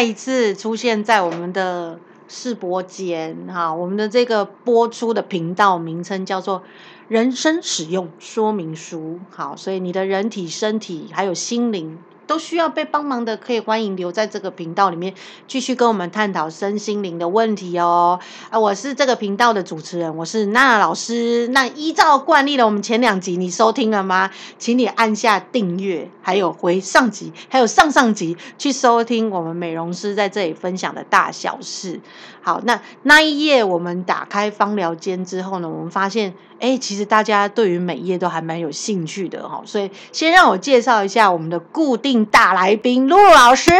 再一次出现在我们的试播间哈，我们的这个播出的频道名称叫做《人生使用说明书》。好，所以你的人体、身体还有心灵。都需要被帮忙的，可以欢迎留在这个频道里面，继续跟我们探讨身心灵的问题哦。啊，我是这个频道的主持人，我是娜娜老师。那依照惯例的，我们前两集你收听了吗？请你按下订阅，还有回上集，还有上上集去收听我们美容师在这里分享的大小事。好，那那一页我们打开芳疗间之后呢，我们发现。哎，其实大家对于美业都还蛮有兴趣的哈，所以先让我介绍一下我们的固定大来宾露露老师。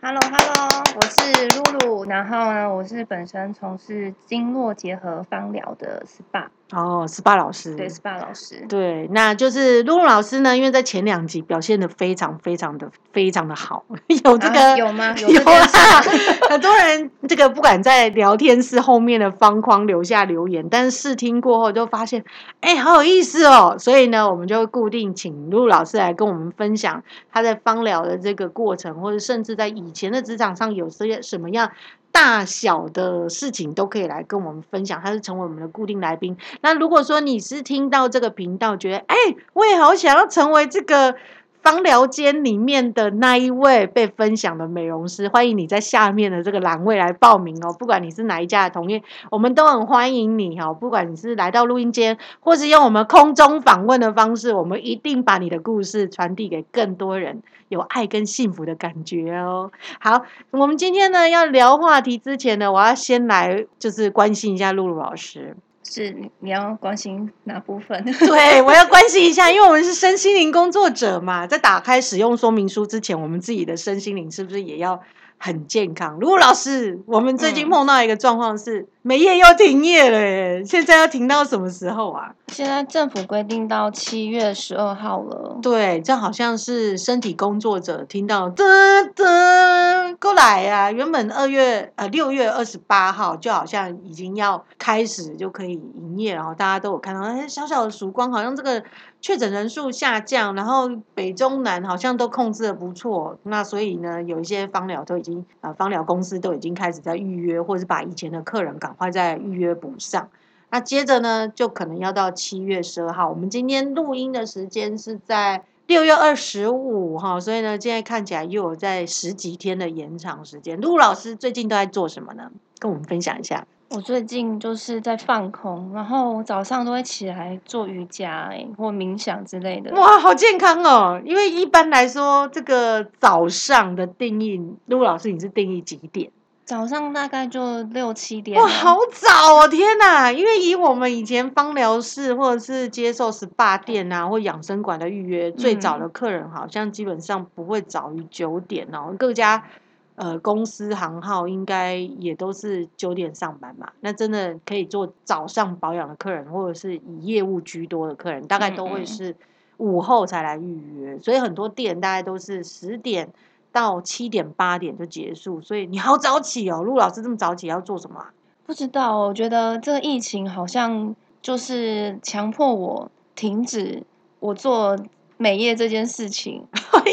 Hello，Hello，我是露露，然后呢，我是本身从事经络结合芳疗的 SPA。哦，SPA 老师，对，SPA 老师，对，那就是露露老师呢，因为在前两集表现的非常非常的非常的好，有这个有吗？有啊，很多人这个不敢在聊天室后面的方框留下留言，但是试听过后就发现，哎，好有意思哦，所以呢，我们就固定请露露老师来跟我们分享他在芳疗的这个过程，或者甚至在以前的职场上有些什么样。大小的事情都可以来跟我们分享，他是成为我们的固定来宾。那如果说你是听到这个频道，觉得哎，我也好想要成为这个。芳疗间里面的那一位被分享的美容师，欢迎你在下面的这个栏位来报名哦。不管你是哪一家的同业，我们都很欢迎你哈。不管你是来到录音间，或是用我们空中访问的方式，我们一定把你的故事传递给更多人，有爱跟幸福的感觉哦。好，我们今天呢要聊话题之前呢，我要先来就是关心一下露露老师。是你要关心哪部分？对，我要关心一下，因为我们是身心灵工作者嘛，在打开使用说明书之前，我们自己的身心灵是不是也要？很健康。如果老师，我们最近碰到一个状况是，美业又停业了耶！现在要停到什么时候啊？现在政府规定到七月十二号了。对，这好像是身体工作者听到噔噔过来呀。原本二月呃六月二十八号就好像已经要开始就可以营业，然后大家都有看到哎小小的曙光，好像这个。确诊人数下降，然后北中南好像都控制的不错，那所以呢，有一些芳疗都已经啊，芳疗公司都已经开始在预约，或者是把以前的客人赶快再预约补上。那接着呢，就可能要到七月十二号。我们今天录音的时间是在六月二十五号，所以呢，现在看起来又有在十几天的延长时间。陆老师最近都在做什么呢？跟我们分享一下。我最近就是在放空，然后早上都会起来做瑜伽，哎，或冥想之类的。哇，好健康哦！因为一般来说，这个早上的定义，陆老师你是定义几点？早上大概就六七点。哇，好早哦！天哪，因为以我们以前芳疗室或者是接受 SPA 店啊或养生馆的预约，最早的客人好像基本上不会早于九点哦，各家。呃，公司行号应该也都是九点上班嘛，那真的可以做早上保养的客人，或者是以业务居多的客人，大概都会是午后才来预约，所以很多店大概都是十点到七点八点就结束，所以你好早起哦，陆老师这么早起要做什么？不知道，我觉得这个疫情好像就是强迫我停止我做。美业这件事情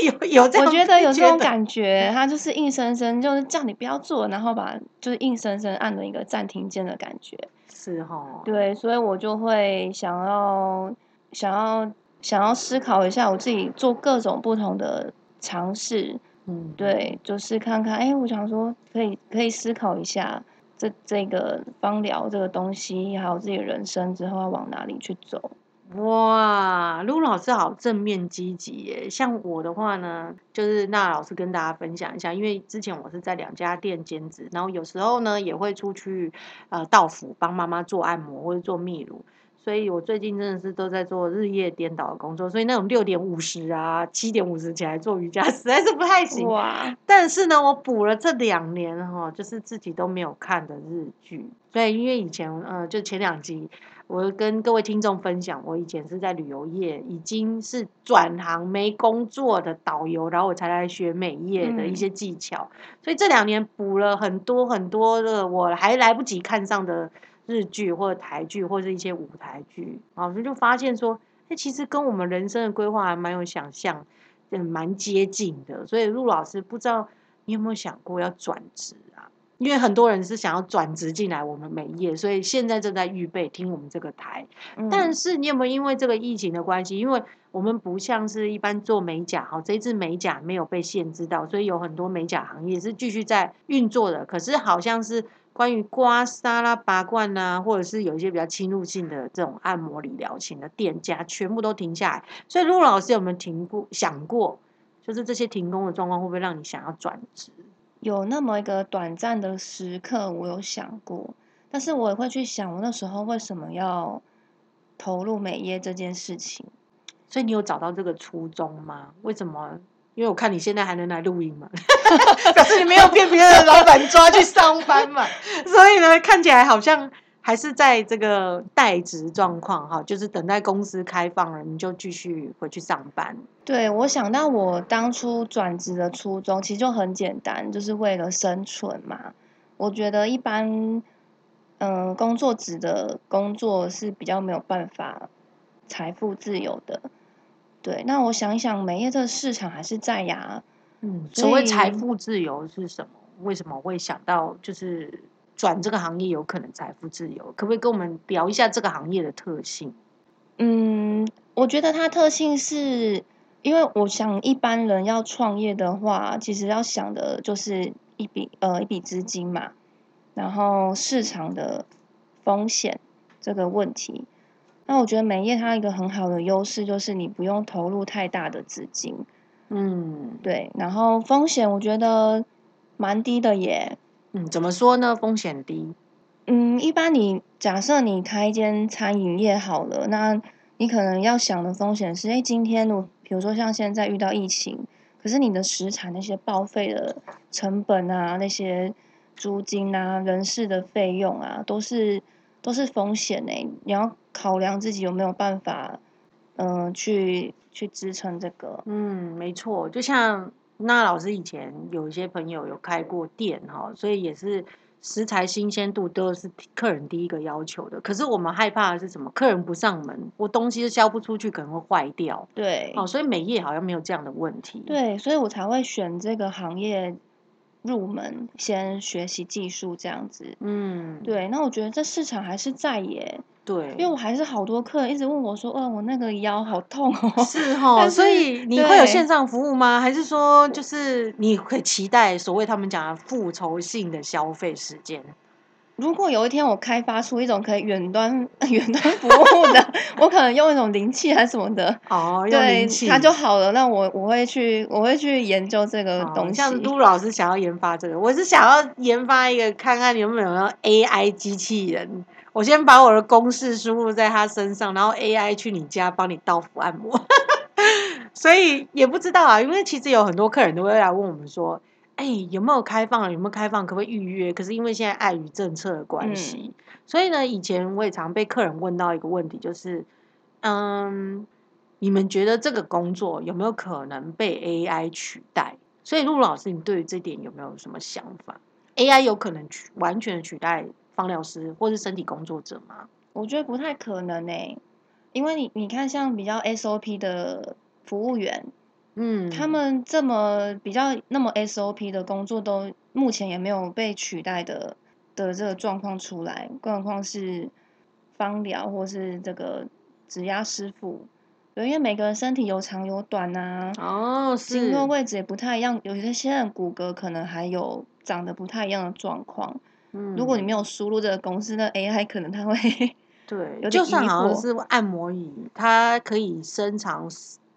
有有，我觉得有这种感觉，他就是硬生生就是叫你不要做，然后把就是硬生生按了一个暂停键的感觉，是哈，对，所以我就会想要想要想要思考一下，我自己做各种不同的尝试，嗯，对，就是看看，哎，我想说可以可以思考一下这这个芳疗这个东西，还有自己人生之后要往哪里去走。哇，陆老师好正面积极耶！像我的话呢，就是那老师跟大家分享一下，因为之前我是在两家店兼职，然后有时候呢也会出去呃到府帮妈妈做按摩或者做泌乳，所以我最近真的是都在做日夜颠倒的工作，所以那种六点五十啊、七点五十起来做瑜伽 实在是不太行。哇！但是呢，我补了这两年哈，就是自己都没有看的日剧，所以因为以前呃就前两集。我跟各位听众分享，我以前是在旅游业，已经是转行没工作的导游，然后我才来学美业的一些技巧。所以这两年补了很多很多的，我还来不及看上的日剧或者台剧或者一些舞台剧，然后就发现说，哎，其实跟我们人生的规划还蛮有想象，嗯，蛮接近的。所以陆老师不知道你有没有想过要转职啊？因为很多人是想要转职进来我们美业，所以现在正在预备听我们这个台。但是你有没有因为这个疫情的关系？因为我们不像是一般做美甲，哈，这次美甲没有被限制到，所以有很多美甲行业是继续在运作的。可是好像是关于刮痧啦、拔罐呐，或者是有一些比较侵入性的这种按摩理疗型的店家，全部都停下来。所以陆老师有没有停过想过，就是这些停工的状况会不会让你想要转职？有那么一个短暂的时刻，我有想过，但是我也会去想，我那时候为什么要投入美业这件事情。所以你有找到这个初衷吗？为什么？因为我看你现在还能来录音嘛，表示你没有被别的老板抓去上班嘛。所以呢，看起来好像。还是在这个待职状况哈，就是等待公司开放了，你就继续回去上班。对，我想到我当初转职的初衷，其实就很简单，就是为了生存嘛。我觉得一般，嗯，工作职的工作是比较没有办法财富自由的。对，那我想一想，美业这个市场还是在呀。嗯，所谓财富自由是什么？为什么会想到就是？转这个行业有可能财富自由，可不可以跟我们聊一下这个行业的特性？嗯，我觉得它特性是，因为我想一般人要创业的话，其实要想的就是一笔呃一笔资金嘛，然后市场的风险这个问题。那我觉得美业它一个很好的优势就是你不用投入太大的资金，嗯，对，然后风险我觉得蛮低的耶。嗯，怎么说呢？风险低。嗯，一般你假设你开一间餐饮业好了，那你可能要想的风险是：哎，今天我比如说像现在遇到疫情，可是你的食材那些报废的成本啊，那些租金啊、人事的费用啊，都是都是风险呢。你要考量自己有没有办法，嗯，去去支撑这个。嗯，没错，就像。那老师以前有一些朋友有开过店哈，所以也是食材新鲜度都是客人第一个要求的。可是我们害怕的是什么？客人不上门，我东西销不出去，可能会坏掉。对，哦，所以美业好像没有这样的问题。对，所以我才会选这个行业入门，先学习技术这样子。嗯，对。那我觉得这市场还是在耶。对，因为我还是好多客人一直问我说：“哦，我那个腰好痛哦。”是哦，所以你会有线上服务吗？还是说，就是你会期待所谓他们讲的复仇性的消费时间？如果有一天我开发出一种可以远端 远端服务的，我可能用一种灵气还是什么的哦，用灵气它就好了。那我我会去我会去研究这个东西。像杜老师想要研发这个，我是想要研发一个看看有没有 AI 机器人。我先把我的公式输入在他身上，然后 AI 去你家帮你到府按摩，所以也不知道啊。因为其实有很多客人都会来问我们说：“哎，有没有开放？有没有开放？可不可以预约？”可是因为现在碍于政策的关系，所以呢，以前我也常被客人问到一个问题，就是：“嗯，你们觉得这个工作有没有可能被 AI 取代？”所以陆老师，你对于这点有没有什么想法？AI 有可能取完全取代？方疗师或是身体工作者吗？我觉得不太可能诶，因为你你看，像比较 SOP 的服务员，嗯，他们这么比较那么 SOP 的工作，都目前也没有被取代的的这个状况出来，更何况是方疗或是这个指压师傅，因为每个人身体有长有短呐，哦，经络位置也不太一样，有些些人骨骼可能还有长得不太一样的状况。如果你没有输入这个公式，那 AI 可能它会 对，就算好像是按摩椅，它可以伸长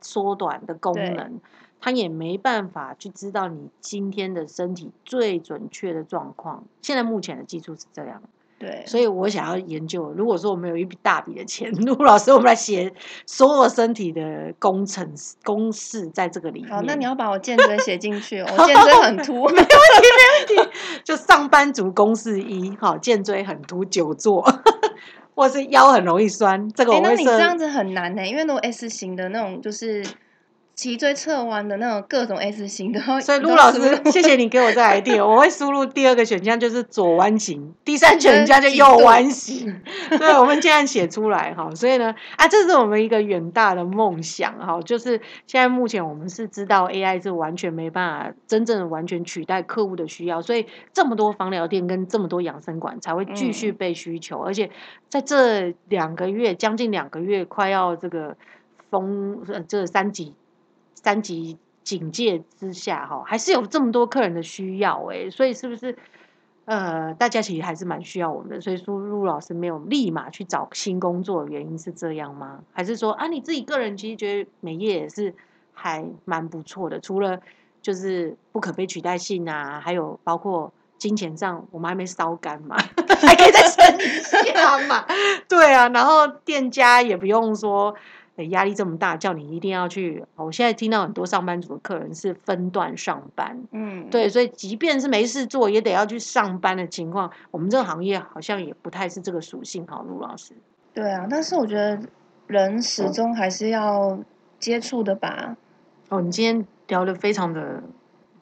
缩短的功能，它也没办法去知道你今天的身体最准确的状况。现在目前的技术是这样。对，所以我想要研究。如果说我们有一笔大笔的钱，陆老师，我们来写所有身体的工程公式，在这个里面。好，那你要把我肩椎写进去。我健椎很凸，没问题，没问题。就上班族公式一，好，肩椎很凸，久坐，或是腰很容易酸。这个我会那你这样子很难呢，因为那种 S 型的那种，就是脊椎侧弯的那种各种 S 型的，所以陆老师，谢谢你给我这 idea，我会输入第二个选项就是左弯型，第三选项就右弯型。对，我们现在写出来哈，所以呢，啊，这是我们一个远大的梦想哈，就是现在目前我们是知道 AI 是完全没办法真正的完全取代客户的需要，所以这么多房疗店跟这么多养生馆才会继续被需求，而且在这两个月将近两个月快要这个封这三级。三级警戒之下，哈，还是有这么多客人的需要，哎，所以是不是，呃，大家其实还是蛮需要我们的，所以说陆老师没有立马去找新工作，的原因是这样吗？还是说啊，你自己个人其实觉得美业也是还蛮不错的，除了就是不可被取代性啊，还有包括金钱上，我们还没烧干嘛，还可以再升一下嘛，对啊，然后店家也不用说。压力这么大，叫你一定要去。我现在听到很多上班族的客人是分段上班，嗯，对，所以即便是没事做，也得要去上班的情况，我们这个行业好像也不太是这个属性，哈，陆老师。对啊，但是我觉得人始终还是要接触的吧。哦，你今天聊的非常的。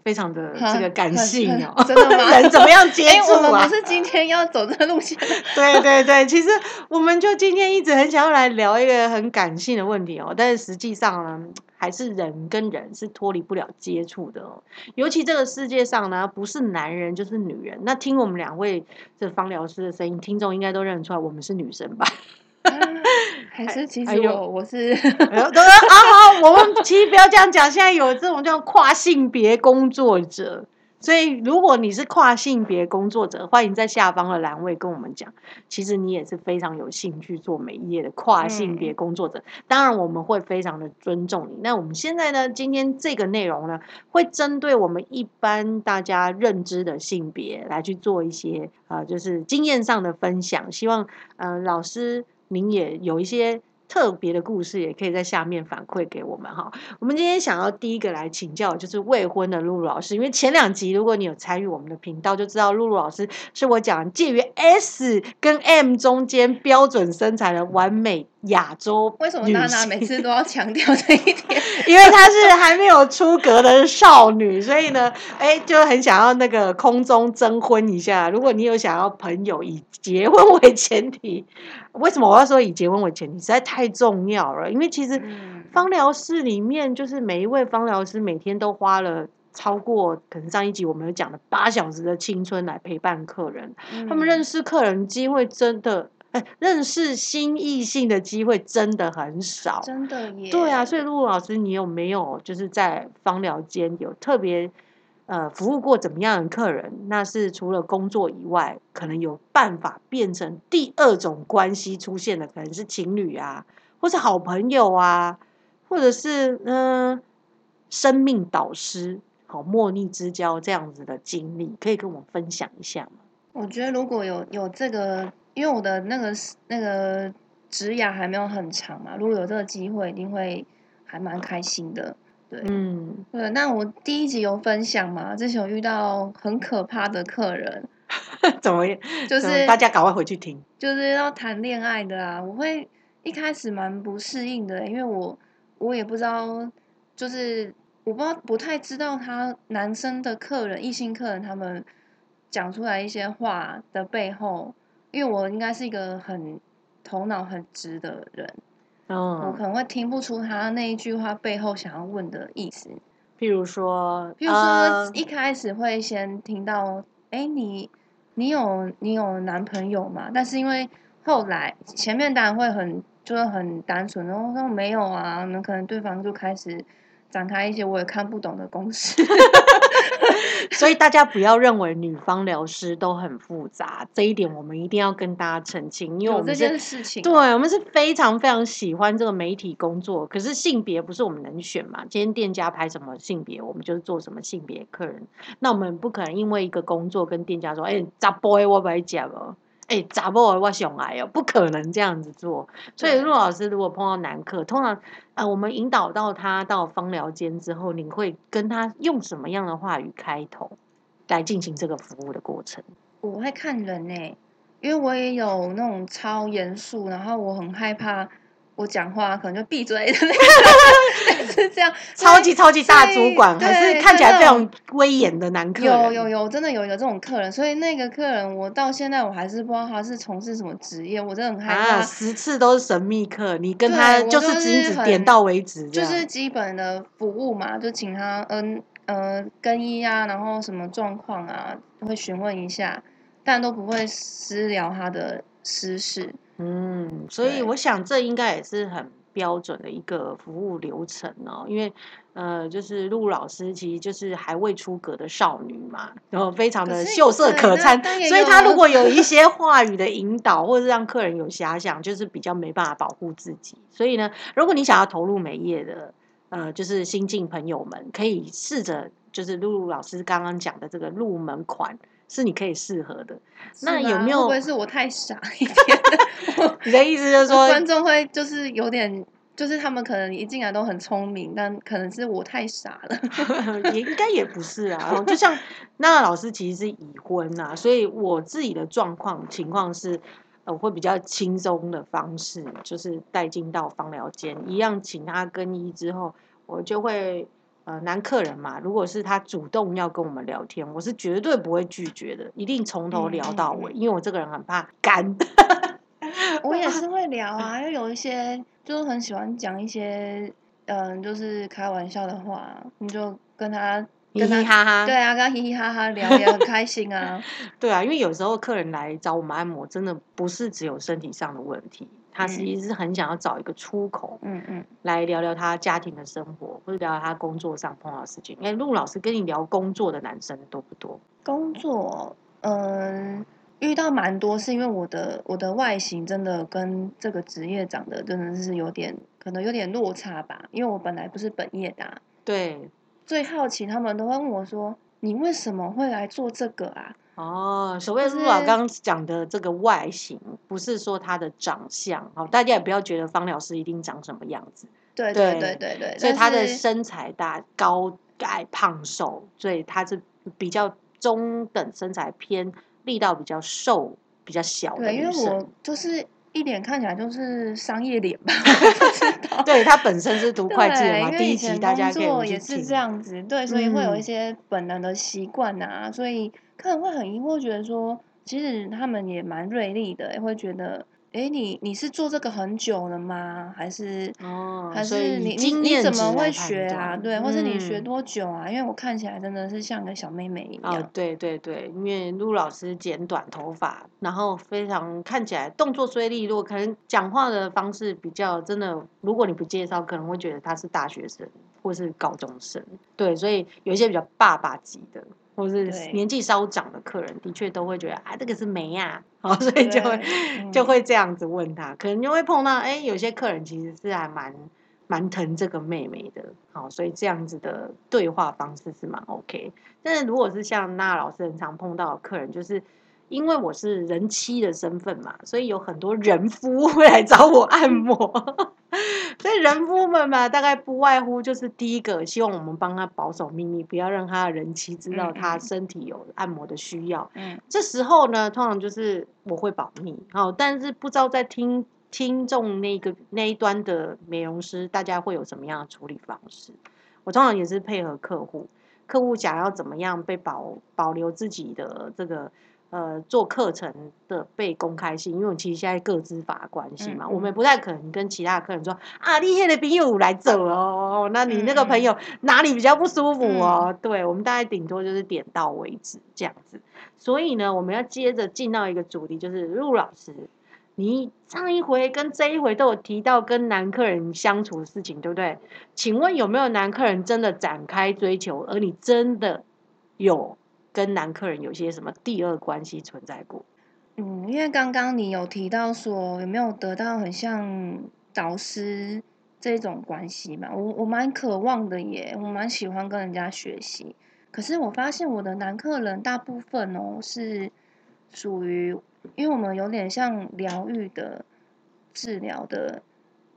非常的这个感性哦，真的吗？人怎么样接触啊？我们不是今天要走这个路线。对对对，其实我们就今天一直很想要来聊一个很感性的问题哦，但是实际上呢，还是人跟人是脱离不了接触的哦。尤其这个世界上呢，不是男人就是女人。那听我们两位这方疗师的声音，听众应该都认出来我们是女生吧？还是其实我我是，啊好，我们其实不要这样讲。现在有这种叫跨性别工作者，所以如果你是跨性别工作者，欢迎在下方的栏位跟我们讲。其实你也是非常有兴趣做美业的跨性别工作者，当然我们会非常的尊重你。那我们现在呢，今天这个内容呢，会针对我们一般大家认知的性别来去做一些啊，就是经验上的分享。希望嗯老师。您也有一些特别的故事，也可以在下面反馈给我们哈。我们今天想要第一个来请教，就是未婚的露露老师，因为前两集如果你有参与我们的频道，就知道露露老师是我讲介于 S 跟 M 中间标准身材的完美。亚洲为什么娜娜每次都要强调这一点？因为她是还没有出阁的少女，所以呢，哎，就很想要那个空中征婚一下。如果你有想要朋友以结婚为前提，为什么我要说以结婚为前提？实在太重要了。因为其实芳疗室里面，就是每一位芳疗师每天都花了超过可能上一集我们有讲的八小时的青春来陪伴客人，他们认识客人机会真的。哎认识新异性的机会真的很少，真的耶。对啊，所以陆老师，你有没有就是在芳疗间有特别呃服务过怎么样的客人？那是除了工作以外，可能有办法变成第二种关系出现的，可能是情侣啊，或是好朋友啊，或者是嗯生命导师，好莫逆之交这样子的经历，可以跟我分享一下吗？我觉得如果有有这个。因为我的那个那个职涯还没有很长嘛，如果有这个机会，一定会还蛮开心的。对，嗯，对。那我第一集有分享嘛，之前有遇到很可怕的客人 怎么？就是大家赶快回去听，就是要谈恋爱的啊。我会一开始蛮不适应的，因为我我也不知道，就是我不知道不太知道他男生的客人、异性客人他们讲出来一些话的背后。因为我应该是一个很头脑很直的人，我可能会听不出他那一句话背后想要问的意思。譬如说，譬如说一开始会先听到，哎，你你有你有男朋友吗？但是因为后来前面当然会很就是很单纯，然后说没有啊，那可能对方就开始。展开一些我也看不懂的公式，所以大家不要认为女方疗师都很复杂，这一点我们一定要跟大家澄清，因为我们这件事情，对我们是非常非常喜欢这个媒体工作，可是性别不是我们能选嘛？今天店家排什么性别，我们就是做什么性别客人，那我们不可能因为一个工作跟店家说，哎，咋 boy 我不会讲哦。哎，咋不我想来哦？不可能这样子做。所以陆老师如果碰到男客，通常呃，我们引导到他到芳疗间之后，你会跟他用什么样的话语开头来进行这个服务的过程？我会看人呢，因为我也有那种超严肃，然后我很害怕我讲话可能就闭嘴的那种。是这样，超级超级大主管，还是看起来非常威严的男客人。有有有，真的有一个这种客人，所以那个客人我到现在我还是不知道他是从事什么职业，我真的很害怕。十次都是神秘客，你跟他就是只点到为止，就是基本的服务嘛，就请他嗯呃更衣啊，然后什么状况啊，会询问一下，但都不会私聊他的私事。嗯，所以我想这应该也是很标准的一个服务流程哦，因为呃，就是陆老师其实就是还未出阁的少女嘛，然后非常的秀色可餐，所以她如果有一些话语的引导，或者是让客人有遐想，就是比较没办法保护自己。所以呢，如果你想要投入美业的，呃，就是新进朋友们，可以试着就是露露老师刚刚讲的这个入门款。是你可以适合的，那有没有？会不会是我太傻一点？你的意思就是说，观众会就是有点，就是他们可能一进来都很聪明，但可能是我太傻了。也应该也不是啊，就像娜娜老师其实是已婚呐，所以我自己的状况情况是，我，会比较轻松的方式，就是带进到芳疗间，一样请他更衣之后，我就会。呃，男客人嘛，如果是他主动要跟我们聊天，我是绝对不会拒绝的，一定从头聊到尾，因为我这个人很怕干。我也是 会聊啊，因为有一些就是很喜欢讲一些嗯，就是开玩笑的话，你就跟他嘻嘻哈哈，对啊，跟他嘻嘻哈哈聊也很开心啊。对啊，因为有时候客人来找我们按摩，真的不是只有身体上的问题。他其实是很想要找一个出口，嗯嗯，来聊聊他家庭的生活，或者聊聊他工作上碰到的事情。哎，陆老师跟你聊工作的男生多不多？工作，嗯，遇到蛮多，是因为我的我的外形真的跟这个职业长得真的是有点，可能有点落差吧。因为我本来不是本业的，对。最好奇，他们都会问我说：“你为什么会来做这个啊？”哦，所谓陆老刚刚讲的这个外形，不是说他的长相，好，大家也不要觉得方疗师一定长什么样子。对对对对对，所以他的身材大、高矮、胖瘦，所以他是比较中等身材，偏力道比较瘦、比较小的。对，因为我就是。一脸看起来就是商业脸吧？对他本身是读会计的嘛，第一集大家可以也是这样子，对，所以会有一些本能的习惯啊，所以可能会很疑惑，觉得说，其实他们也蛮锐利的，会觉得。哎，你你是做这个很久了吗？还是哦，还是你你你怎么会学啊？对，或是你学多久啊？因为我看起来真的是像个小妹妹一样。哦，对对对，因为陆老师剪短头发，然后非常看起来动作虽利落，可能讲话的方式比较真的，如果你不介绍，可能会觉得他是大学生或是高中生。对，所以有一些比较爸爸级的。或是年纪稍长的客人，的确都会觉得啊，这个是梅呀，好，所以就会就会这样子问他，可能就会碰到，哎，有些客人其实是还蛮蛮疼这个妹妹的，好，所以这样子的对话方式是蛮 OK。但是如果是像那老师很常碰到的客人，就是因为我是人妻的身份嘛，所以有很多人夫 会来找我按摩。所以人夫们嘛，大概不外乎就是第一个，希望我们帮他保守秘密，不要让他的人妻知道他身体有按摩的需要。嗯，这时候呢，通常就是我会保密。好，但是不知道在听听众那个那一端的美容师，大家会有什么样的处理方式？我通常也是配合客户，客户想要怎么样被保保留自己的这个。呃，做课程的被公开性，因为我其实现在各资法关系嘛，我们不太可能跟其他客人说啊，你现的朋友来走哦，那你那个朋友哪里比较不舒服哦？对，我们大概顶多就是点到为止这样子。所以呢，我们要接着进到一个主题，就是陆老师，你上一回跟这一回都有提到跟男客人相处的事情，对不对？请问有没有男客人真的展开追求，而你真的有？跟男客人有些什么第二关系存在过？嗯，因为刚刚你有提到说有没有得到很像导师这种关系嘛？我我蛮渴望的耶，我蛮喜欢跟人家学习。可是我发现我的男客人大部分哦是属于，因为我们有点像疗愈的、治疗的、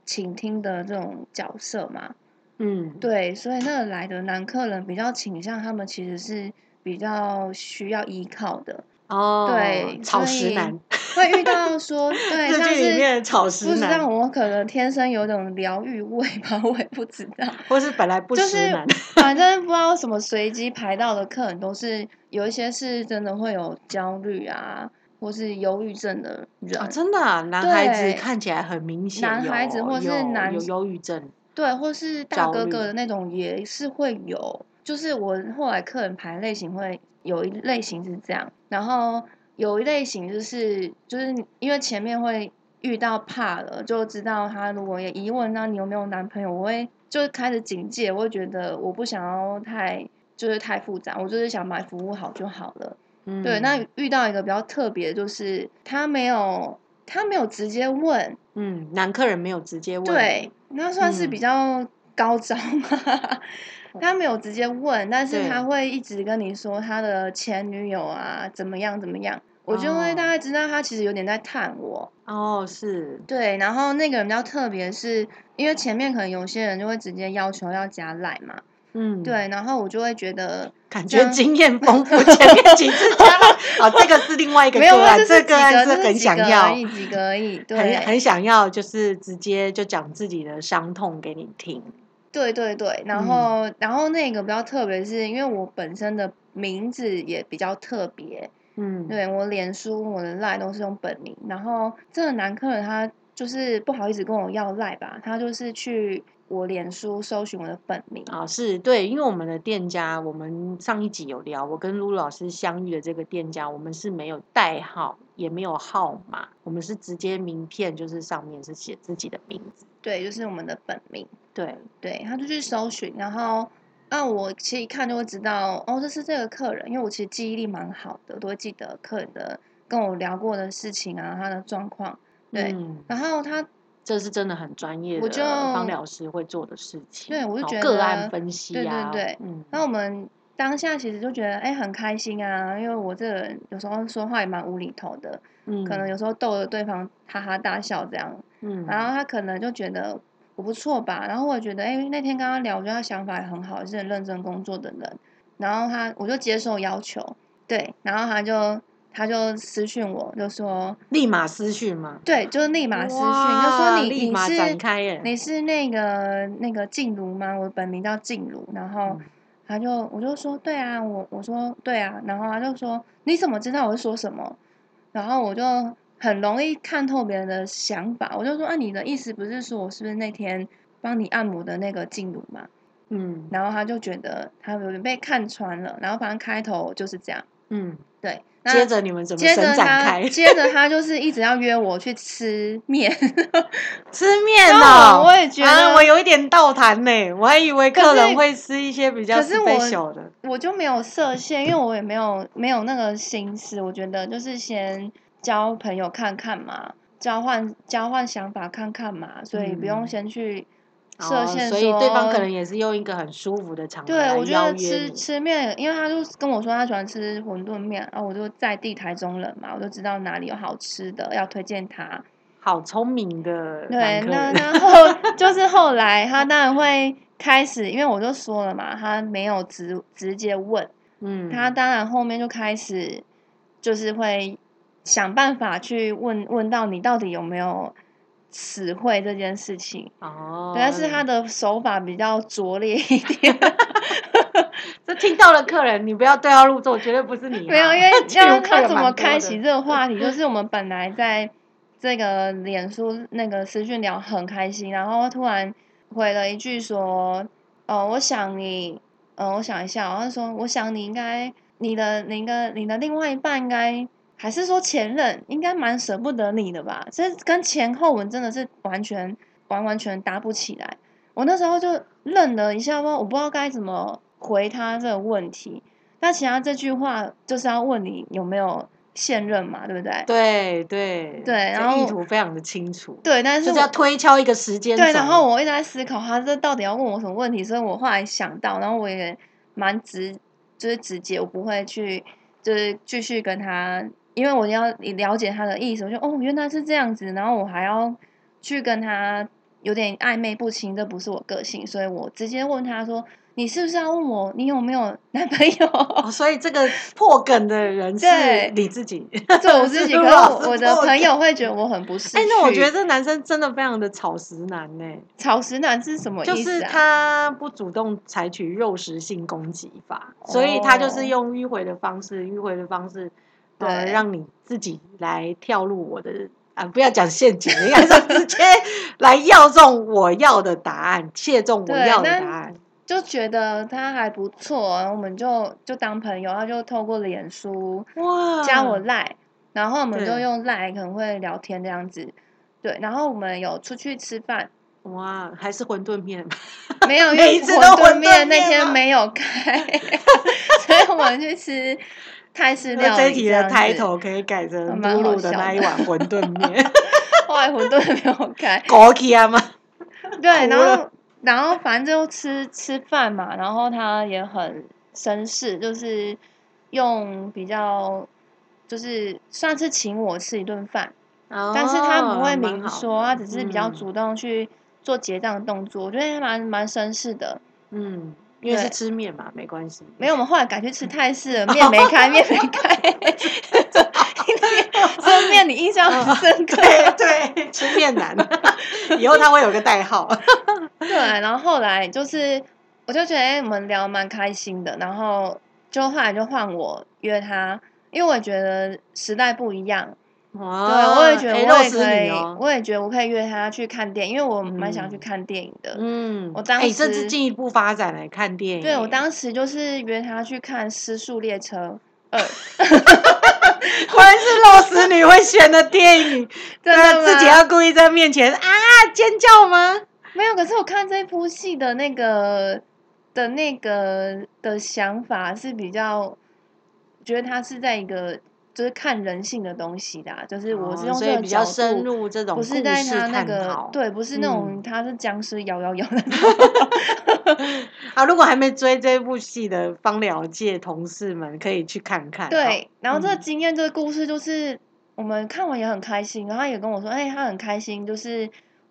倾听的这种角色嘛。嗯，对，所以那来的男客人比较倾向他们其实是。比较需要依靠的。哦，对，草食男，会遇到说，对，像是里面草食不知道我可能天生有种疗愈味吧，我也不知道，或是本来不食男，反正不知道什么随机排到的客人都是有一些是真的会有焦虑啊，或是忧郁症的人，真的，男孩子看起来很明显，男孩子或是男有忧郁症，对，或是大哥哥的那种也是会有，就是我后来客人排类型会有一类型是这样，然后。有一类型就是，就是因为前面会遇到怕了，就知道他如果有疑问，那你有没有男朋友？我会就开始警戒，我会觉得我不想要太就是太复杂，我就是想把服务好就好了。嗯，对。那遇到一个比较特别，就是他没有他没有直接问，嗯，男客人没有直接问，对，那算是比较高招嘛。他没有直接问，但是他会一直跟你说他的前女友啊怎么样怎么样。我就会大概知道他其实有点在探我。哦，是。对，然后那个人比较特别，是因为前面可能有些人就会直接要求要加赖嘛，嗯，对，然后我就会觉得感觉经验 丰富，前面几次加了，啊，这个是另外一个个案，这个案是很想要几个而已，很很想要就是直接就讲自己的伤痛给你听，对对对，然后然后那个比较特别，是因为我本身的名字也比较特别。嗯，对我脸书我的赖都是用本名，然后这个男客人他就是不好意思跟我要赖吧，他就是去我脸书搜寻我的本名。啊，是对，因为我们的店家，我们上一集有聊，我跟露露老师相遇的这个店家，我们是没有代号，也没有号码，我们是直接名片，就是上面是写自己的名字，对，就是我们的本名，对对，他就去搜寻，然后。那我其实一看就会知道，哦，这是这个客人，因为我其实记忆力蛮好的，都会记得客人的跟我聊过的事情啊，他的状况。对，然后他这是真的很专业的方疗师会做的事情。对，我就觉得个案分析啊，对对对。嗯，那我们当下其实就觉得，哎，很开心啊，因为我这个人有时候说话也蛮无厘头的，嗯，可能有时候逗着对方哈哈大笑这样，嗯，然后他可能就觉得。我不错吧？然后我觉得，哎，那天跟他聊，我觉得他想法也很好，是很认真工作的人。然后他，我就接受要求，对。然后他就，他就私讯我，就说立马私讯嘛？对，就是立马私讯，就说你你是你是那个那个静茹吗？我本名叫静茹。然后他就，我就说对啊，我我说对啊。然后他就说你怎么知道我是说什么？然后我就。很容易看透别人的想法，我就说啊，你的意思不是说我是不是那天帮你按摩的那个静茹嘛？嗯，然后他就觉得他有点被看穿了，然后反正开头就是这样，嗯，对。接着你们怎么伸展开？接着他就是一直要约我去吃面，吃面哦，我也觉得我有一点倒谈呢，我还以为客人会吃一些比较小的，我就没有设限，因为我也没有没有那个心思，我觉得就是先。交朋友看看嘛，交换交换想法看看嘛，所以不用先去设限。所以对方可能也是用一个很舒服的场合对，我觉得吃吃面，因为他就跟我说他喜欢吃馄饨面，然后我就在地台中人嘛，我就知道哪里有好吃的，要推荐他。好聪明的。对，那然后 就是后来他当然会开始，因为我就说了嘛，他没有直直接问，嗯，他当然后面就开始就是会。想办法去问问到你到底有没有词汇这件事情哦，但是他的手法比较拙劣一点。这听到了客人，你不要对号入座，绝对不是你。没有，因为要他怎么开启这个 话题，就是我们本来在这个脸书那个私讯聊很开心，然后突然回了一句说：“哦，我想你，嗯，我想一下，他说我想你应该你的那个你的另外一半应该。”还是说前任应该蛮舍不得你的吧？这跟前后文真的是完全完完全搭不起来。我那时候就愣了一下，我不知道该怎么回他这个问题。那其他这句话就是要问你有没有现任嘛？对不对？对对对，然后意图非常的清楚。对，但是要推敲一个时间。对，然后我一直在思考他这到底要问我什么问题，所以我后来想到，然后我也蛮直，就是直接，我不会去就是继续跟他。因为我要了解他的意思，我就哦，原来是这样子，然后我还要去跟他有点暧昧不清，这不是我个性，所以我直接问他说：“你是不是要问我你有没有 男朋友？所以这个破梗的人是你自己，是我自己。可是我 的朋友会觉得我很不适。哎，那我觉得这男生真的非常的草食男呢。草食男是什么意思？就是他不主动采取肉食性攻击法，所以他就是用迂回的方式，迂回的方式，呃，让你自己来跳入我的啊，不要讲陷阱，应该是直接 来要中我要的答案，切中我要的答案。就觉得他还不错，然后我们就就当朋友，他就透过脸书哇加我赖，然后我们就用赖可能会聊天这样子，对，然后我们有出去吃饭，哇，还是馄饨面，没有，因为馄饨面那天没有开，所以我们去吃泰式料理。这题的抬头可以改成露露的那一碗馄饨面，后来馄饨没有开？对，然后。然后反正就吃吃饭嘛，然后他也很绅士，就是用比较就是算是请我吃一顿饭，但是他不会明说，他只是比较主动去做结账的动作，我觉得蛮蛮绅士的。嗯，因为是吃面嘛，没关系。没有，我们后来改去吃泰式了，面没开，面没开。这面你印象很深刻，对对，吃面男，以后他会有个代号。对，然后后来就是，我就觉得哎，我们聊蛮开心的，然后就后来就换我约他，因为我觉得时代不一样。哇！对，我也觉得我也可以，我也觉得我可以约他去看电影，因为我蛮想去看电影的。嗯，我当时甚至进一步发展来看电影。对，我当时就是约他去看《失速列车》二。果然是肉食女会选的电影，真的自己要故意在面前啊尖叫吗？没有，可是我看这部戏的那个的那个的想法是比较，觉得他是在一个就是看人性的东西的，就是我是用这个角度，不是在他那个对，不是那种他是僵尸摇摇摇的。好，如果还没追这部戏的芳疗界同事们，可以去看看。对，然后这个经验，这个故事就是我们看完也很开心，然后他也跟我说，哎，他很开心，就是。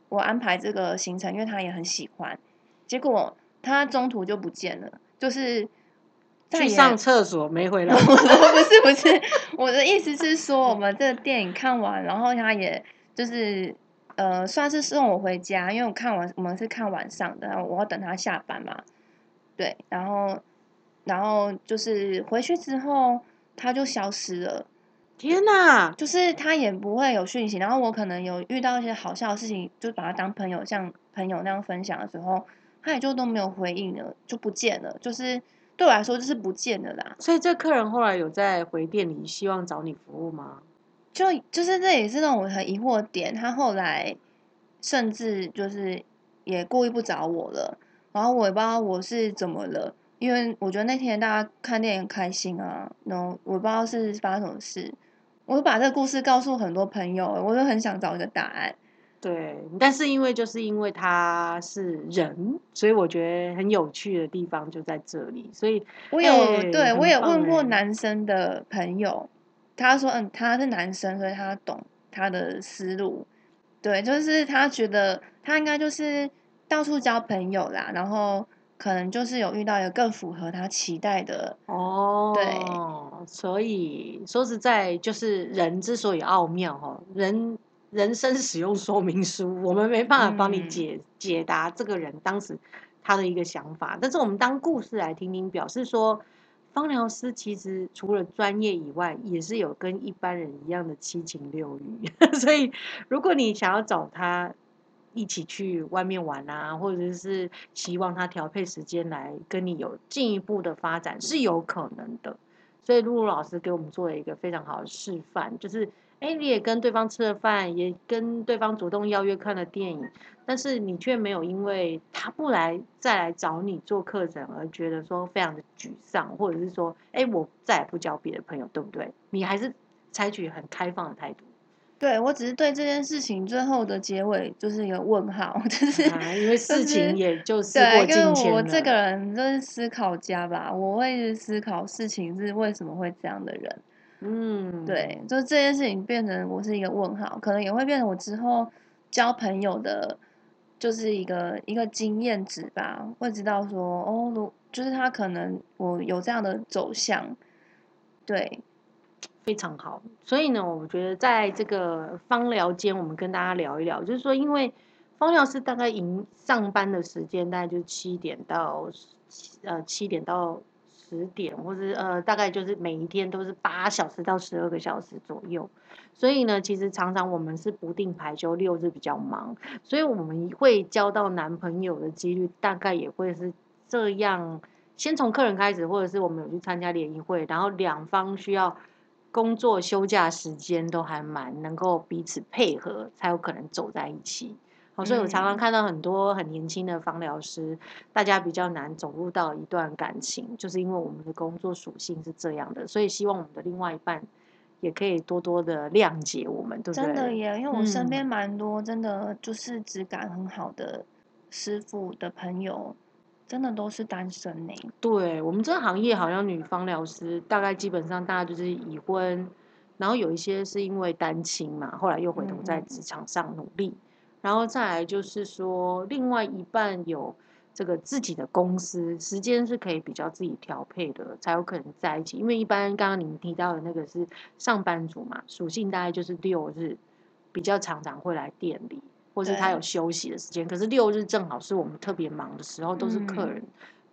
我安排这个行程，因为他也很喜欢。结果他中途就不见了，就是去上厕所没回来。不是不是，我的意思是说，我们这个电影看完，然后他也就是呃，算是送我回家，因为我看完我们是看晚上的，我要等他下班嘛。对，然后然后就是回去之后，他就消失了。天呐，就是他也不会有讯息，然后我可能有遇到一些好笑的事情，就把他当朋友，像朋友那样分享的时候，他也就都没有回应了，就不见了。就是对我来说，就是不见了啦。所以这客人后来有在回店里希望找你服务吗？就就是这也是让我很疑惑点。他后来甚至就是也故意不找我了，然后我也不知道我是怎么了，因为我觉得那天大家看电影开心啊，然后我不知道是发生什么事。我把这个故事告诉很多朋友，我就很想找一个答案。对，但是因为就是因为他是人，所以我觉得很有趣的地方就在这里。所以我有对我也问过男生的朋友，他说嗯他是男生，所以他懂他的思路。对，就是他觉得他应该就是到处交朋友啦，然后。可能就是有遇到一个更符合他期待的哦，对，所以说实在就是人之所以奥妙哦，人人生使用说明书，我们没办法帮你解解答这个人当时他的一个想法，但是我们当故事来听听，表示说，芳疗师其实除了专业以外，也是有跟一般人一样的七情六欲，所以如果你想要找他。一起去外面玩啊，或者是希望他调配时间来跟你有进一步的发展是有可能的。所以露露老师给我们做了一个非常好的示范，就是哎，你也跟对方吃了饭，也跟对方主动邀约看了电影，但是你却没有因为他不来再来找你做课程而觉得说非常的沮丧，或者是说哎，我再也不交别的朋友，对不对？你还是采取很开放的态度。对，我只是对这件事情最后的结尾就是一个问号，就是因为事情也就是对，因为我这个人就是思考家吧，我会思考事情是为什么会这样的人，嗯，对，就是这件事情变成我是一个问号，可能也会变成我之后交朋友的，就是一个一个经验值吧，会知道说哦，如就是他可能我有这样的走向，对，非常好。所以呢，我觉得在这个芳疗间，我们跟大家聊一聊，就是说，因为芳疗师大概营上班的时间大概就是七点到呃七点到。十点，或是呃，大概就是每一天都是八小时到十二个小时左右，所以呢，其实常常我们是不定排休，六日比较忙，所以我们会交到男朋友的几率大概也会是这样，先从客人开始，或者是我们有去参加联谊会，然后两方需要工作休假时间都还蛮能够彼此配合，才有可能走在一起。所以我常常看到很多很年轻的芳疗师，大家比较难走入到一段感情，就是因为我们的工作属性是这样的。所以希望我们的另外一半也可以多多的谅解我们，对不对？真的耶，因为我身边蛮多真的就是质感很好的师傅的朋友，真的都是单身呢。对我们这个行业，好像女方疗师大概基本上大家就是已婚，然后有一些是因为单亲嘛，后来又回头在职场上努力。然后再来就是说，另外一半有这个自己的公司，时间是可以比较自己调配的，才有可能在一起。因为一般刚刚您提到的那个是上班族嘛，属性大概就是六日比较常常会来店里，或是他有休息的时间。可是六日正好是我们特别忙的时候，都是客人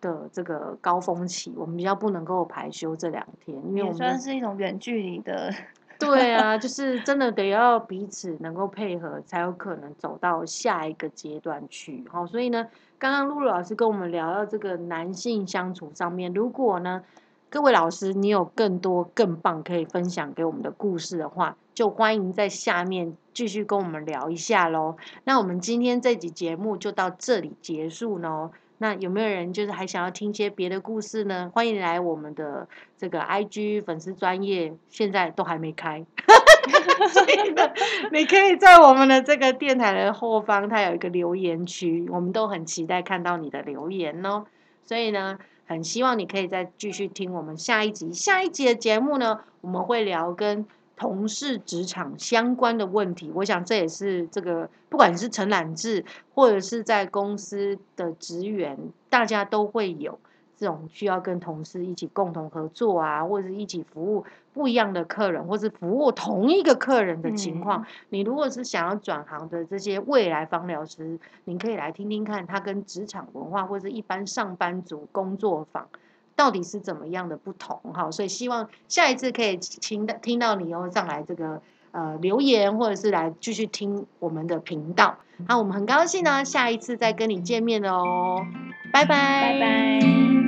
的这个高峰期，我们比较不能够排休这两天，因为我们算是一种远距离的。对啊，就是真的得要彼此能够配合，才有可能走到下一个阶段去。好，所以呢，刚刚露露老师跟我们聊到这个男性相处上面，如果呢，各位老师你有更多更棒可以分享给我们的故事的话，就欢迎在下面继续跟我们聊一下喽。那我们今天这集节目就到这里结束喽。那有没有人就是还想要听些别的故事呢？欢迎来我们的这个 IG 粉丝专业，现在都还没开，所以呢，你可以在我们的这个电台的后方，它有一个留言区，我们都很期待看到你的留言哦。所以呢，很希望你可以再继续听我们下一集，下一集的节目呢，我们会聊跟。同事职场相关的问题，我想这也是这个，不管是承揽制或者是在公司的职员，大家都会有这种需要跟同事一起共同合作啊，或者是一起服务不一样的客人，或是服务同一个客人的情况。你如果是想要转行的这些未来方疗师，你可以来听听看，他跟职场文化或者是一般上班族工作坊。到底是怎么样的不同哈？所以希望下一次可以听到听到你哦上来这个呃留言，或者是来继续听我们的频道。好我们很高兴呢，下一次再跟你见面哦，拜拜拜拜。